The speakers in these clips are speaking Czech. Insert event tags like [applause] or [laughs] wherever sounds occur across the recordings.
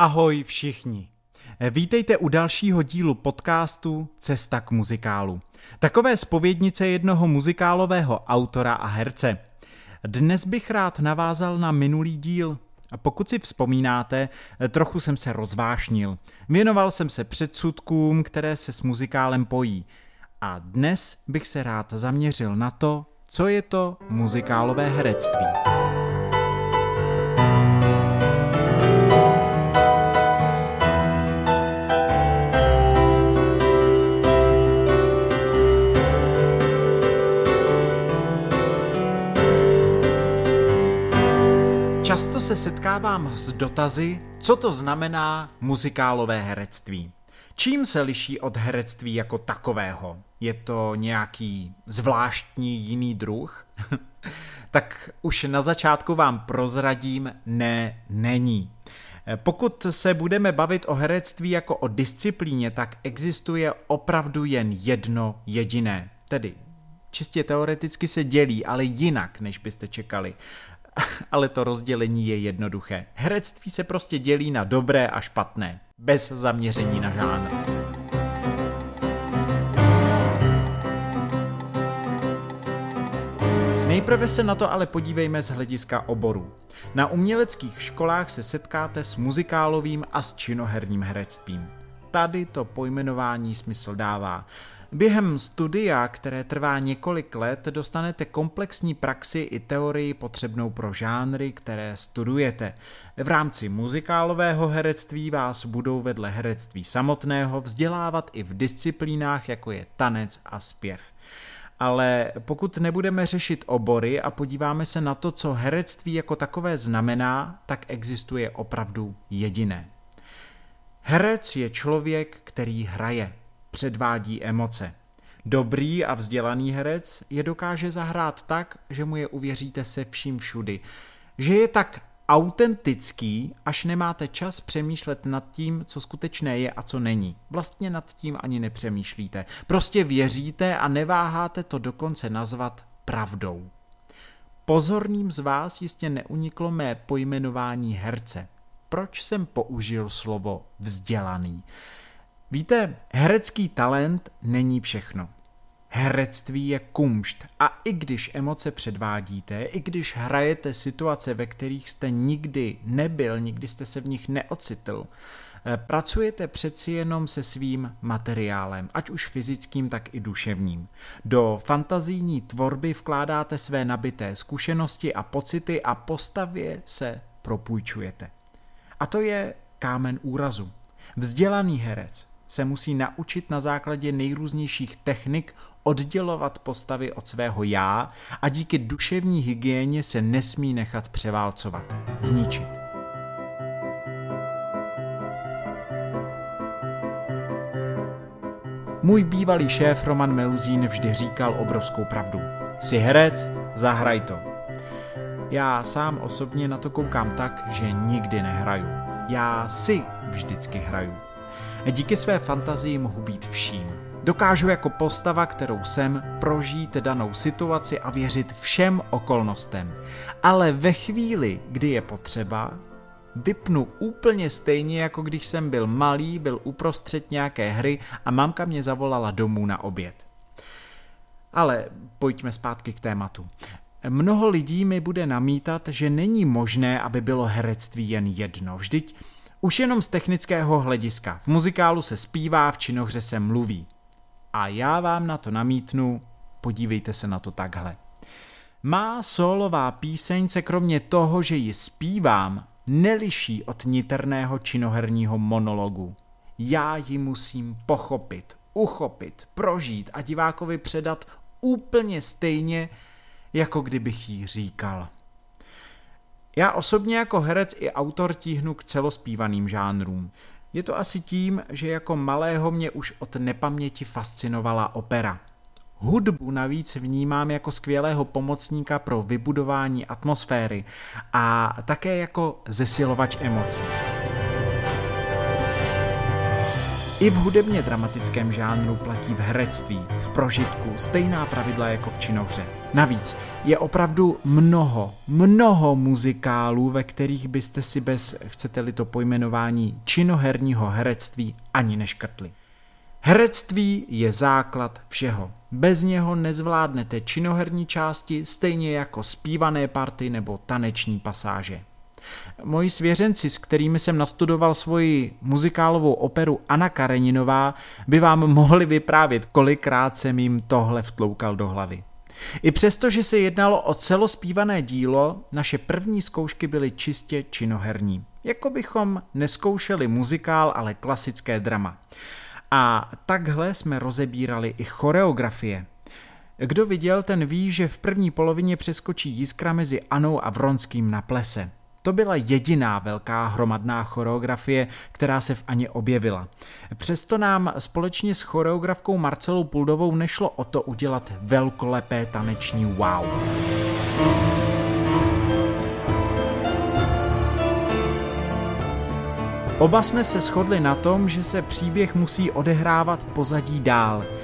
Ahoj všichni. Vítejte u dalšího dílu podcastu Cesta k muzikálu. Takové spovědnice jednoho muzikálového autora a herce. Dnes bych rád navázal na minulý díl. A pokud si vzpomínáte, trochu jsem se rozvášnil. Věnoval jsem se předsudkům, které se s muzikálem pojí. A dnes bych se rád zaměřil na to, co je to muzikálové herectví. Často se setkávám s dotazy, co to znamená muzikálové herectví. Čím se liší od herectví jako takového? Je to nějaký zvláštní jiný druh? [laughs] tak už na začátku vám prozradím, ne, není. Pokud se budeme bavit o herectví jako o disciplíně, tak existuje opravdu jen jedno jediné. Tedy čistě teoreticky se dělí, ale jinak, než byste čekali. [laughs] ale to rozdělení je jednoduché. Herectví se prostě dělí na dobré a špatné, bez zaměření na žánr. Nejprve se na to ale podívejme z hlediska oboru. Na uměleckých školách se setkáte s muzikálovým a s činoherním herectvím. Tady to pojmenování smysl dává. Během studia, které trvá několik let, dostanete komplexní praxi i teorii potřebnou pro žánry, které studujete. V rámci muzikálového herectví vás budou vedle herectví samotného vzdělávat i v disciplínách, jako je tanec a zpěv. Ale pokud nebudeme řešit obory a podíváme se na to, co herectví jako takové znamená, tak existuje opravdu jediné. Herec je člověk, který hraje předvádí emoce. Dobrý a vzdělaný herec je dokáže zahrát tak, že mu je uvěříte se vším všudy. Že je tak autentický, až nemáte čas přemýšlet nad tím, co skutečné je a co není. Vlastně nad tím ani nepřemýšlíte. Prostě věříte a neváháte to dokonce nazvat pravdou. Pozorným z vás jistě neuniklo mé pojmenování herce. Proč jsem použil slovo vzdělaný? Víte, herecký talent není všechno. Herectví je kumšt a i když emoce předvádíte, i když hrajete situace, ve kterých jste nikdy nebyl, nikdy jste se v nich neocitl, eh, pracujete přeci jenom se svým materiálem, ať už fyzickým, tak i duševním. Do fantazijní tvorby vkládáte své nabité zkušenosti a pocity a postavě se propůjčujete. A to je kámen úrazu. Vzdělaný herec se musí naučit na základě nejrůznějších technik oddělovat postavy od svého já a díky duševní hygieně se nesmí nechat převálcovat, zničit. Můj bývalý šéf Roman Meluzín vždy říkal obrovskou pravdu. Jsi herec, zahraj to. Já sám osobně na to koukám tak, že nikdy nehraju. Já si vždycky hraju. Díky své fantazii mohu být vším. Dokážu jako postava, kterou jsem, prožít danou situaci a věřit všem okolnostem. Ale ve chvíli, kdy je potřeba, vypnu úplně stejně, jako když jsem byl malý, byl uprostřed nějaké hry a mamka mě zavolala domů na oběd. Ale pojďme zpátky k tématu. Mnoho lidí mi bude namítat, že není možné, aby bylo herectví jen jedno. Vždyť už jenom z technického hlediska. V muzikálu se zpívá, v činohře se mluví. A já vám na to namítnu, podívejte se na to takhle. Má solová píseň se kromě toho, že ji zpívám, neliší od niterného činoherního monologu. Já ji musím pochopit, uchopit, prožít a divákovi předat úplně stejně, jako kdybych jí říkal. Já osobně jako herec i autor tíhnu k celospívaným žánrům. Je to asi tím, že jako malého mě už od nepaměti fascinovala opera. Hudbu navíc vnímám jako skvělého pomocníka pro vybudování atmosféry a také jako zesilovač emocí. I v hudebně dramatickém žánru platí v herectví, v prožitku stejná pravidla jako v činohře. Navíc je opravdu mnoho, mnoho muzikálů, ve kterých byste si bez, chcete-li to pojmenování, činoherního herectví ani neškrtli. Herectví je základ všeho. Bez něho nezvládnete činoherní části, stejně jako zpívané party nebo taneční pasáže. Moji svěřenci, s kterými jsem nastudoval svoji muzikálovou operu Anna Kareninová, by vám mohli vyprávět, kolikrát jsem jim tohle vtloukal do hlavy. I přesto, že se jednalo o celospívané dílo, naše první zkoušky byly čistě činoherní. Jako bychom neskoušeli muzikál, ale klasické drama. A takhle jsme rozebírali i choreografie. Kdo viděl, ten ví, že v první polovině přeskočí jiskra mezi Anou a Vronským na plese. To byla jediná velká hromadná choreografie, která se v Aně objevila. Přesto nám společně s choreografkou Marcelou Puldovou nešlo o to udělat velkolepé taneční wow. Oba jsme se shodli na tom, že se příběh musí odehrávat v pozadí dál –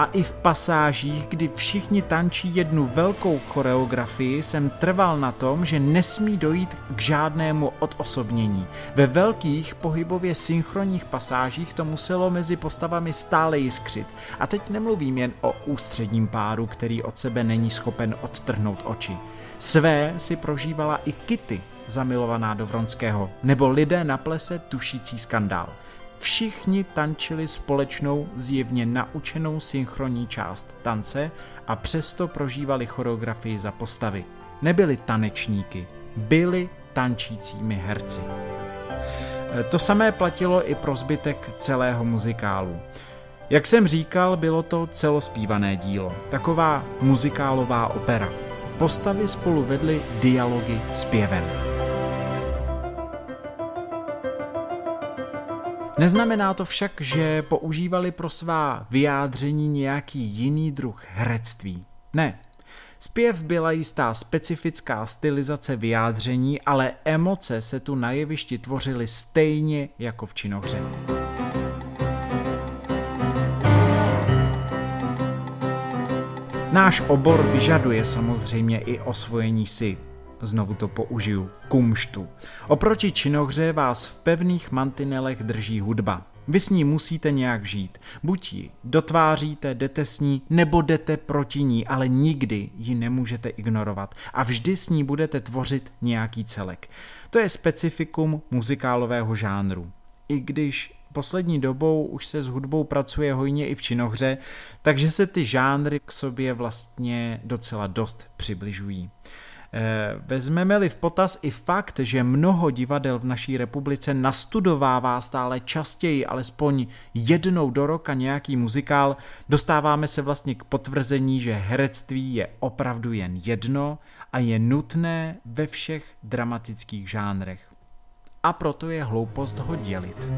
a i v pasážích, kdy všichni tančí jednu velkou choreografii, jsem trval na tom, že nesmí dojít k žádnému odosobnění. Ve velkých pohybově synchronních pasážích to muselo mezi postavami stále jiskřit. A teď nemluvím jen o ústředním páru, který od sebe není schopen odtrhnout oči. Své si prožívala i Kitty, zamilovaná do Vronského, nebo lidé na plese tušící skandál. Všichni tančili společnou, zjevně naučenou synchronní část tance a přesto prožívali choreografii za postavy. Nebyli tanečníky, byli tančícími herci. To samé platilo i pro zbytek celého muzikálu. Jak jsem říkal, bylo to celospívané dílo, taková muzikálová opera. Postavy spolu vedly dialogy zpěvem. Neznamená to však, že používali pro svá vyjádření nějaký jiný druh herectví. Ne. Zpěv byla jistá specifická stylizace vyjádření, ale emoce se tu na jevišti tvořily stejně jako v činohře. Náš obor vyžaduje samozřejmě i osvojení si znovu to použiju, kumštu. Oproti činohře vás v pevných mantinelech drží hudba. Vy s ní musíte nějak žít. Buď ji dotváříte, jdete s ní, nebo jdete proti ní, ale nikdy ji nemůžete ignorovat a vždy s ní budete tvořit nějaký celek. To je specifikum muzikálového žánru. I když poslední dobou už se s hudbou pracuje hojně i v činohře, takže se ty žánry k sobě vlastně docela dost přibližují. Eh, vezmeme-li v potaz i fakt, že mnoho divadel v naší republice nastudovává stále častěji, alespoň jednou do roka nějaký muzikál, dostáváme se vlastně k potvrzení, že herectví je opravdu jen jedno a je nutné ve všech dramatických žánrech. A proto je hloupost ho dělit.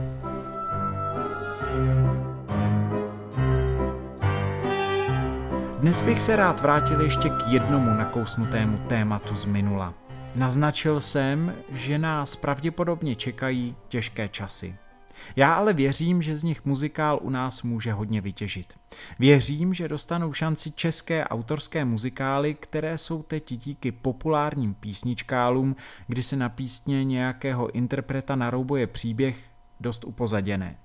Dnes bych se rád vrátil ještě k jednomu nakousnutému tématu z minula. Naznačil jsem, že nás pravděpodobně čekají těžké časy. Já ale věřím, že z nich muzikál u nás může hodně vytěžit. Věřím, že dostanou šanci české autorské muzikály, které jsou teď díky populárním písničkálům, kdy se na písně nějakého interpreta naroubuje příběh, dost upozaděné.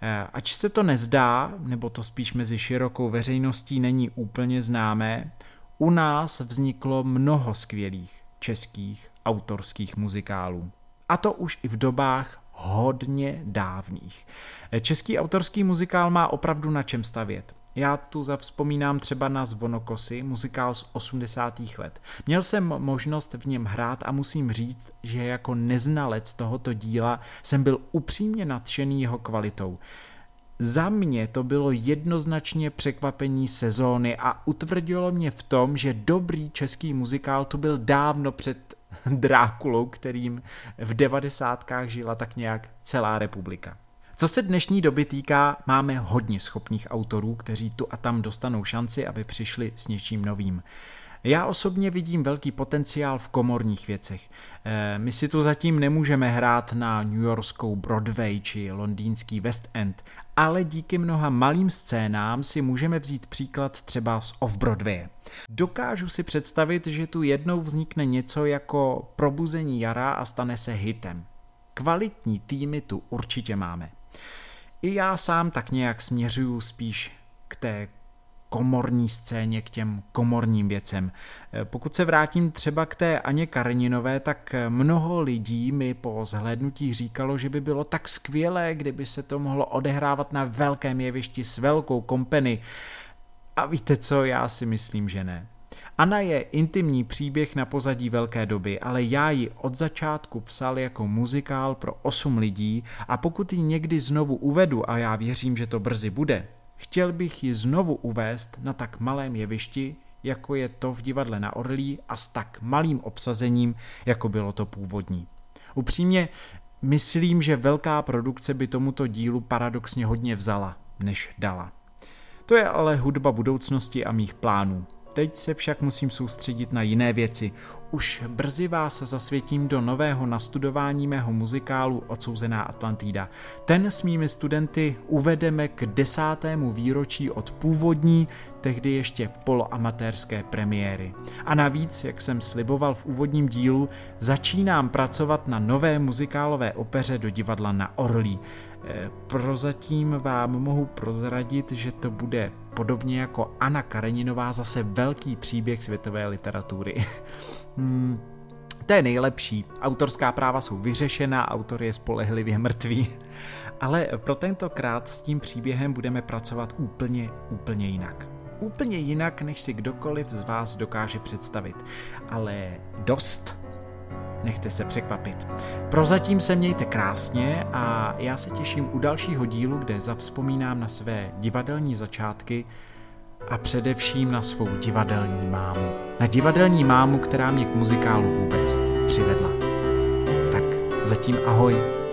Eh, ač se to nezdá, nebo to spíš mezi širokou veřejností není úplně známé, u nás vzniklo mnoho skvělých českých autorských muzikálů. A to už i v dobách hodně dávných. Eh, český autorský muzikál má opravdu na čem stavět. Já tu zavzpomínám třeba na Zvonokosy, muzikál z 80. let. Měl jsem možnost v něm hrát a musím říct, že jako neznalec tohoto díla jsem byl upřímně nadšený jeho kvalitou. Za mě to bylo jednoznačně překvapení sezóny a utvrdilo mě v tom, že dobrý český muzikál tu byl dávno před [laughs] Drákulou, kterým v devadesátkách žila tak nějak celá republika. Co se dnešní doby týká, máme hodně schopných autorů, kteří tu a tam dostanou šanci, aby přišli s něčím novým. Já osobně vidím velký potenciál v komorních věcech. Eh, my si tu zatím nemůžeme hrát na New Yorkskou Broadway či londýnský West End, ale díky mnoha malým scénám si můžeme vzít příklad třeba z Off-Broadway. Dokážu si představit, že tu jednou vznikne něco jako probuzení jara a stane se hitem. Kvalitní týmy tu určitě máme. I já sám tak nějak směřuju spíš k té komorní scéně, k těm komorním věcem. Eh, pokud se vrátím třeba k té Aně Kareninové, tak mnoho lidí mi po zhlédnutí říkalo, že by bylo tak skvělé, kdyby se to mohlo odehrávat na velkém jevišti s velkou kompany. A víte co, já si myslím, že ne. Anna je intimní příběh na pozadí velké doby, ale já ji od začátku psal jako muzikál pro osm lidí a pokud ji někdy znovu uvedu, a já věřím, že to brzy bude, chtěl bych ji znovu uvést na tak malém jevišti, jako je to v divadle na Orlí a s tak malým obsazením, jako bylo to původní. Upřímně, myslím, že velká produkce by tomuto dílu paradoxně hodně vzala, než dala. To je ale hudba budoucnosti a mých plánů. Teď se však musím soustředit na jiné věci. Už brzy vás zasvětím do nového nastudování mého muzikálu Odsouzená Atlantida. Ten s mými studenty uvedeme k desátému výročí od původní, tehdy ještě poloamatérské premiéry. A navíc, jak jsem sliboval v úvodním dílu, začínám pracovat na nové muzikálové opeře do divadla na Orlí. Eh, prozatím vám mohu prozradit, že to bude podobně jako Anna Kareninová zase velký příběh světové literatury. [laughs] hmm, to je nejlepší. Autorská práva jsou vyřešená, autor je spolehlivě mrtvý. [laughs] Ale pro tentokrát s tím příběhem budeme pracovat úplně, úplně jinak. Úplně jinak, než si kdokoliv z vás dokáže představit. Ale dost nechte se překvapit. Prozatím se mějte krásně a já se těším u dalšího dílu, kde zavzpomínám na své divadelní začátky a především na svou divadelní mámu. Na divadelní mámu, která mě k muzikálu vůbec přivedla. Tak zatím ahoj.